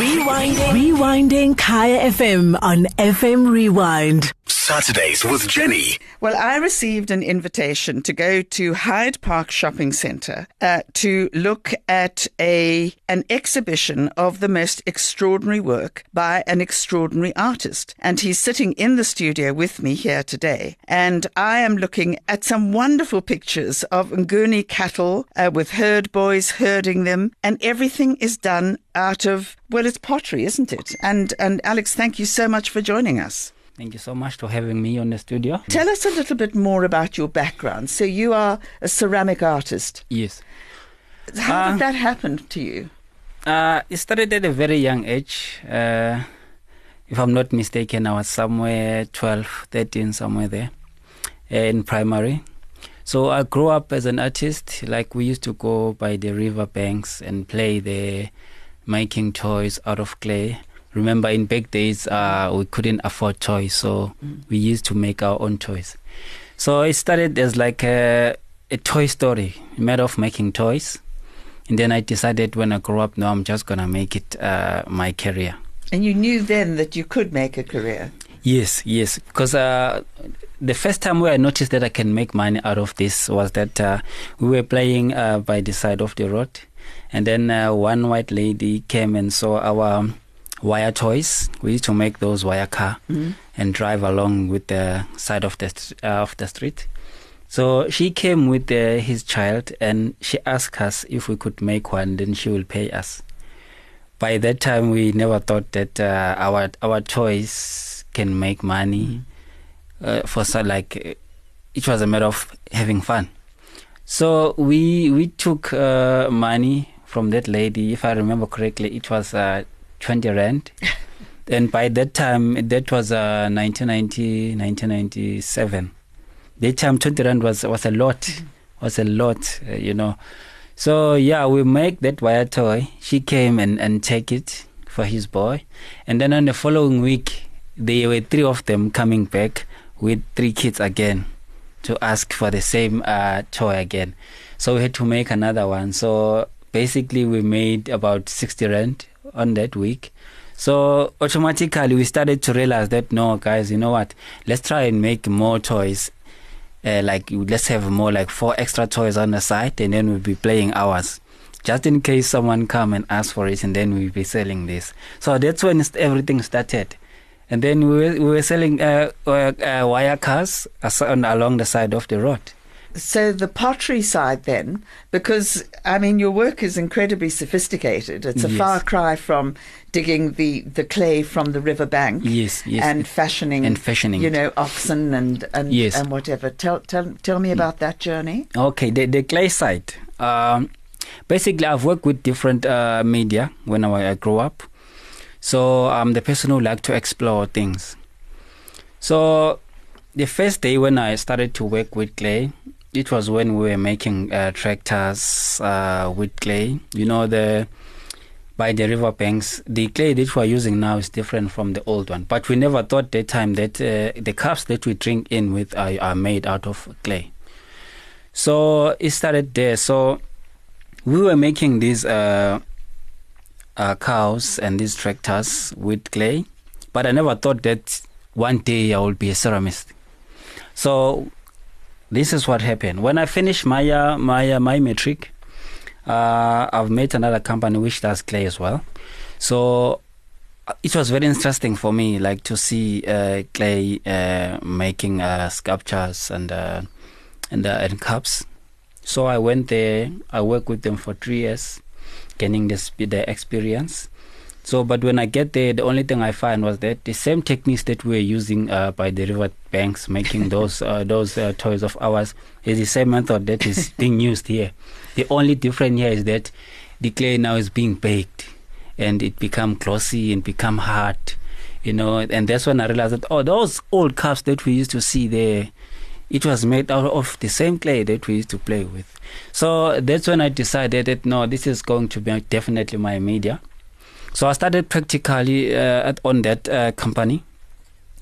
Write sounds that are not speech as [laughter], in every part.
We Rewinding. Rewinding Kaya FM on FM Rewind. Saturdays with Jenny. Well, I received an invitation to go to Hyde Park Shopping Centre uh, to look at a an exhibition of the most extraordinary work by an extraordinary artist. And he's sitting in the studio with me here today. And I am looking at some wonderful pictures of Nguni cattle uh, with herd boys herding them, and everything is done out of well, it's pottery, isn't it? And and Alex, thank you so much for joining us. Thank you so much for having me on the studio. Tell us a little bit more about your background. So you are a ceramic artist. Yes. How Uh, did that happen to you? Uh, it started at a very young age. Uh, if I'm not mistaken, I was somewhere 12, 13, somewhere there uh, in primary. So I grew up as an artist. Like we used to go by the river banks and play there, making toys out of clay. Remember, in back days, uh, we couldn't afford toys, so we used to make our own toys. So it started as like a, a toy story, made of making toys. And then I decided when I grew up, no, I'm just gonna make it uh, my career. And you knew then that you could make a career. Yes, yes. Because uh, the first time where I noticed that I can make money out of this was that uh, we were playing uh, by the side of the road, and then uh, one white lady came and saw our wire toys. We used to make those wire car and drive along with the side of the uh, of the street. So she came with uh, his child and she asked us if we could make one, then she will pay us. By that time, we never thought that uh, our our toys can make money. Uh, for so like, it was a matter of having fun. So we we took uh, money from that lady. If I remember correctly, it was uh, twenty rand. [laughs] and by that time, that was uh, 1990, 1997 that time 20 rand was was a lot was a lot uh, you know. So yeah we make that wire toy. She came and and take it for his boy. And then on the following week there were three of them coming back with three kids again to ask for the same uh, toy again. So we had to make another one. So basically we made about 60 rand on that week. So automatically we started to realize that no guys you know what? Let's try and make more toys. Uh, like let's have more like four extra toys on the side and then we'll be playing ours just in case someone come and ask for it and then we'll be selling this. So that's when everything started and then we were, we were selling uh, uh, uh, wire cars along the side of the road So the pottery side then, because I mean your work is incredibly sophisticated. It's a Yes. far cry from digging the, the clay from the river bank yes yes and fashioning and fashioning you know, oxen and and, Yes. and whatever. Tell tell tell me about that journey. Okay, the, the clay side. Um, basically, I've worked with different uh, media when I, I grew up. So I'm the person who like to explore things. So the first day when I started to work with clay, it was when we were making uh, tractors uh, with clay. You know the by the river banks. The clay that we're using now is different from the old one. But we never thought that time that uh, the cups that we drink in with are, are made out of clay. So it started there. So we were making these uh, uh, cows and these tractors with clay, but I never thought that one day I would be a ceramist. So this is what happened. When I finished my uh, my uh, my matric, uh, I've met another company which does clay as well. So uh, it was very interesting for me, like to see uh, clay uh, making sculptures and and and cups. So I went there. I worked with them for three years, gaining the sp- the experience. So, but when I get there, the only thing I find was that the same techniques that we were using uh, by the river banks, making [laughs] those uh, those uh, toys of ours, is the same method that is [laughs] being used here. The only difference here is that the clay now is being baked, and it become glossy and become hard, you know. And that's when I realized that oh, those old cups that we used to see there, it was made out of the same clay that we used to play with. So that's when I decided that no, this is going to be definitely my media. So I started practically uh, at, on that uh, company.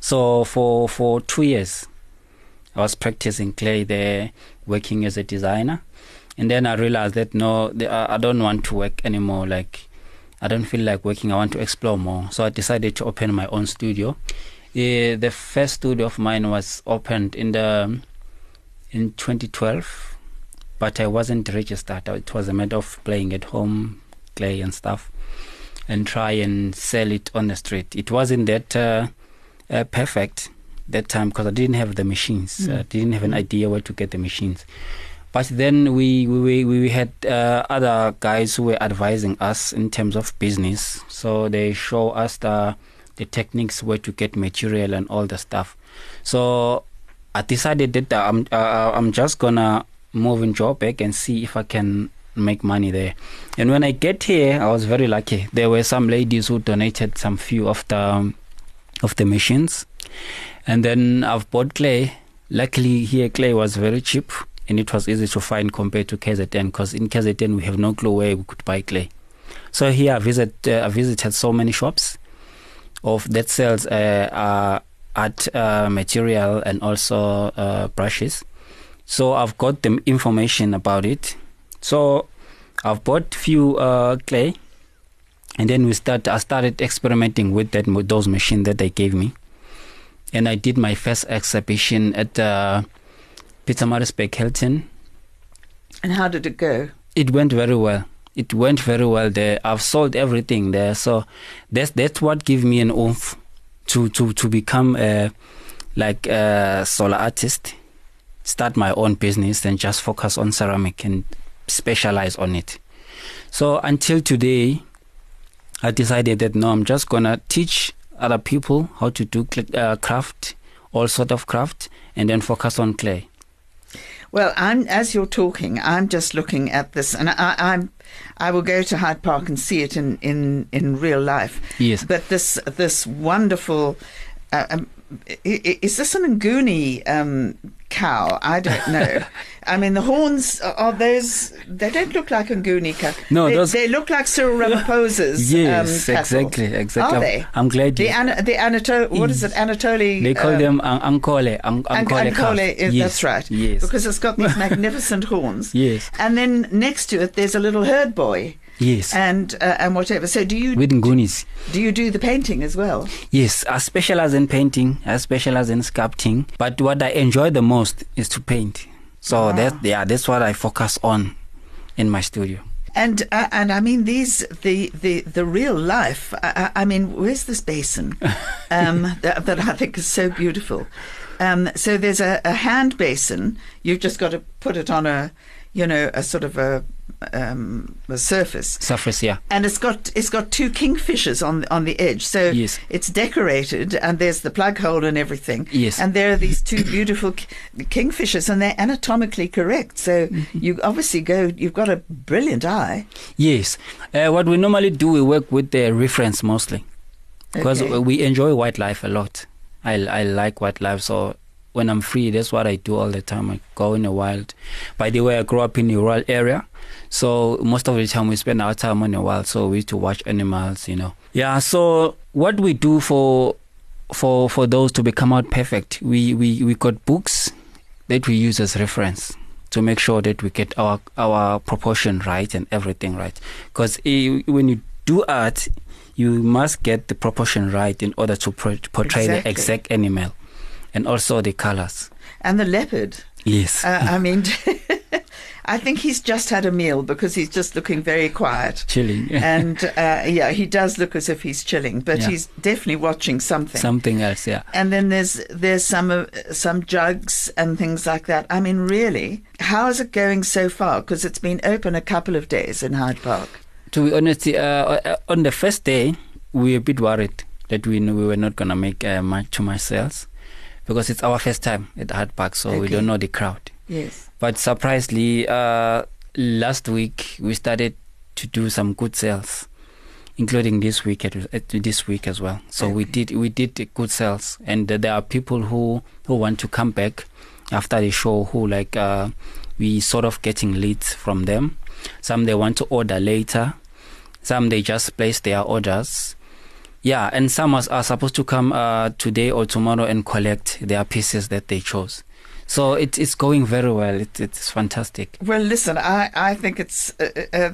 So for for two years, I was practicing clay there, working as a designer, and then I realized that no, the, I I don't want to work anymore. Like I don't feel like working. I want to explore more. So I decided to open my own studio. Uh, the first studio of mine was opened in the in 2012, but I wasn't registered. It was a matter of playing at home, clay and stuff, and try and sell it on the street. It wasn't that uh, uh, perfect that time because I didn't have the machines. I didn't have an idea where to get the machines. But then we we, we, we had uh, other guys who were advising us in terms of business. So they show us the the techniques where to get material and all the stuff. So I decided that uh, I'm uh, I'm just gonna move in Joburg and see if I can make money there. And when I get here, I was very lucky. There were some ladies who donated some few of the um, of the machines, and then I've bought clay. Luckily, here clay was very cheap and it was easy to find compared to KZN because in KZN we have no clue where we could buy clay. So here I visit uh, I visited so many shops of that sells uh, uh, art uh, material and also uh, brushes. So I've got the information about it. So I've bought few uh, clay, and then we start. I started experimenting with that with those machines that they gave me, and I did my first exhibition at uh, Pietermaritzburg Hilton. And how did it go? It went very well. It went very well there. I've sold everything there, so that's that's what gave me an oomph to to to become a like a solar artist, start my own business, and just focus on ceramic and specialize on it. So until today, I decided that no, I'm just gonna teach other people how to do uh, craft, all sort of craft, and then focus on clay. Well, I'm as you're talking, I'm just looking at this, and I, I'm I will go to Hyde Park and see it in in in real life. Yes. But this this wonderful. Uh, um, is this an Nguni um, cow? I don't know. [laughs] I mean, the horns are are those. They don't look like a Nguni. No, they, those- they look like Cyril Ramaphosa's. [laughs] Yes, um, exactly, exactly. Are they? I'm glad The you- Ana- the Anato- What is it? Anatoly. They call uh, them an- ankole, an- An- ankole. Ankole, is- Yes, that's right. Yes, Because it's got these [laughs] magnificent horns. Yes. And then next to it, there's a little herd boy. Yes. And uh, and whatever. So do you With Ngunis. do you do the painting as well? Yes, I specialize in painting. I specialize in sculpting. But what I enjoy the most is to paint. So Wow. that yeah, that's what I focus on in my studio. And uh, and I mean these the the the real life. I, I I mean, where's this basin [laughs] um, that, that I think is so beautiful? Um, so there's a, a hand basin. You've just got to put it on a you know a sort of a, um, surface. Surface, yeah. and it's got it's got two kingfishers on on the edge. So Yes. it's decorated, and there's the plug hole and everything. Yes. and there are these two beautiful kingfishers, and they're anatomically correct. So Mm-hmm. you obviously go. You've got a brilliant eye. Yes. Uh, what we normally do, we work with the reference mostly because Okay. we enjoy wildlife a lot. I, I like wildlife, so when I'm free, that's what I do all the time. I go in the wild. By the way, I grew up in a rural area, so most of the time we spend our time in the wild. So we used to watch animals, you know. Yeah. So what we do for for for those to become out perfect, we we we got books that we use as reference to make sure that we get our our proportion right and everything right. Because when you do art, you must get the proportion right in order to pro- portray Exactly. the exact animal, and also the colors. And the leopard. Yes. Uh, I mean, [laughs] I think he's just had a meal because he's just looking very quiet. Chilling. [laughs] And uh, yeah, he does look as if he's chilling, but Yeah. he's definitely watching something. Something else, yeah. and then there's there's some uh, some jugs and things like that. I mean, really, how is it going so far? Because it's been open a couple of days in Hyde Park. To be honest, uh, uh, on the first day, we were a bit worried that we knew we were not gonna make uh, much to much sales because it's our first time at the Hyde Park, so we don't know the crowd. Yes. But surprisingly, uh, last week we started to do some good sales, including this week at, at this week as well. So we did we did good sales, and there are people who who want to come back after the show who like uh, we sort of getting leads from them. Some they want to order later, some they just place their orders. Yeah, and some are, supposed to come uh, today or tomorrow and collect their pieces that they chose. So it, it's going very well. It, it's fantastic. Well, listen, I, I think it's uh, uh,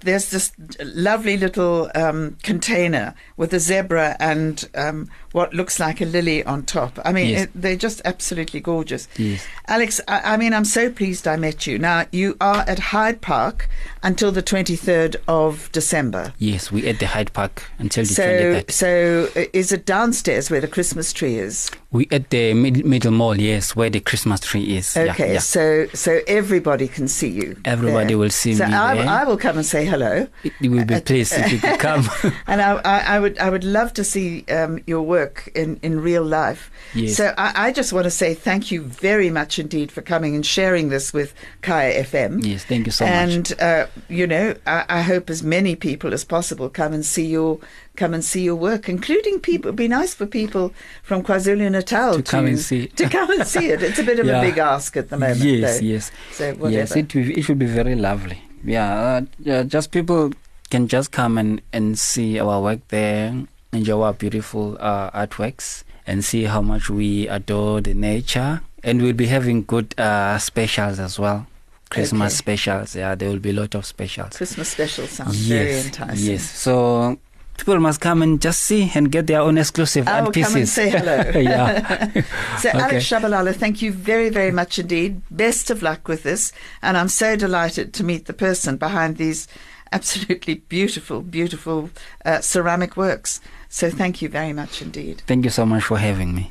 there's this lovely little um, container with a zebra and um, what looks like a lily on top. I mean, Yes. it, they're just absolutely gorgeous. Yes. Alex, I, I mean, I'm so pleased I met you. Now, you are at Hyde Park until the 23rd of December. Yes, we at the Hyde Park until the So, 23rd. so uh, is it downstairs where the Christmas tree is? We at the mid- middle mall, yes, where the Christmas tree is. Yeah, Okay, yeah. so so everybody can see you. Everybody there. will see so me I, there. I will come and say hello. It, it will be pleased if you could come. [laughs] and I, I, I would I would love to see um, your work in, in real life. Yes. So I, I just want to say thank you very much indeed for coming and sharing this with Kaya FM. yes, thank you so much. and uh, you know, I, I hope as many people as possible come and see your come and see your work, including people. It'd be nice for people from KwaZulu Natal To come and see. to come and see it. It's a bit of [laughs] Yeah. a big ask at the moment. Yes, though. yes. So whatever. Yes, it it will be very lovely. Yeah, uh, yeah, just people can just come and, and see our work there, enjoy our beautiful uh, artworks, and see how much we adore the nature. And we'll be having good uh, specials as well. Christmas Okay. specials. Yeah, there will be a lot of specials. Christmas special sounds very yes, enticing. yes. So people must come and just see and get their own exclusive I art pieces. come and say hello. [laughs] yeah. [laughs] So, Okay. Alex Shabalala, thank you very, very much indeed. Best of luck with this. And I'm so delighted to meet the person behind these absolutely beautiful, beautiful uh, ceramic works. So, thank you very much indeed. Thank you so much for having me.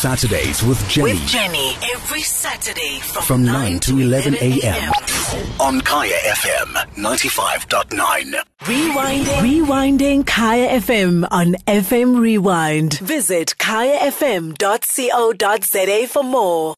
Saturdays with Jenny. With Jenny every Saturday from, From 9 to 11 a.m. on Kaya FM 95.9. Rewinding. Rewinding Kaya FM on FM Rewind. Visit kayafm.co.za for more.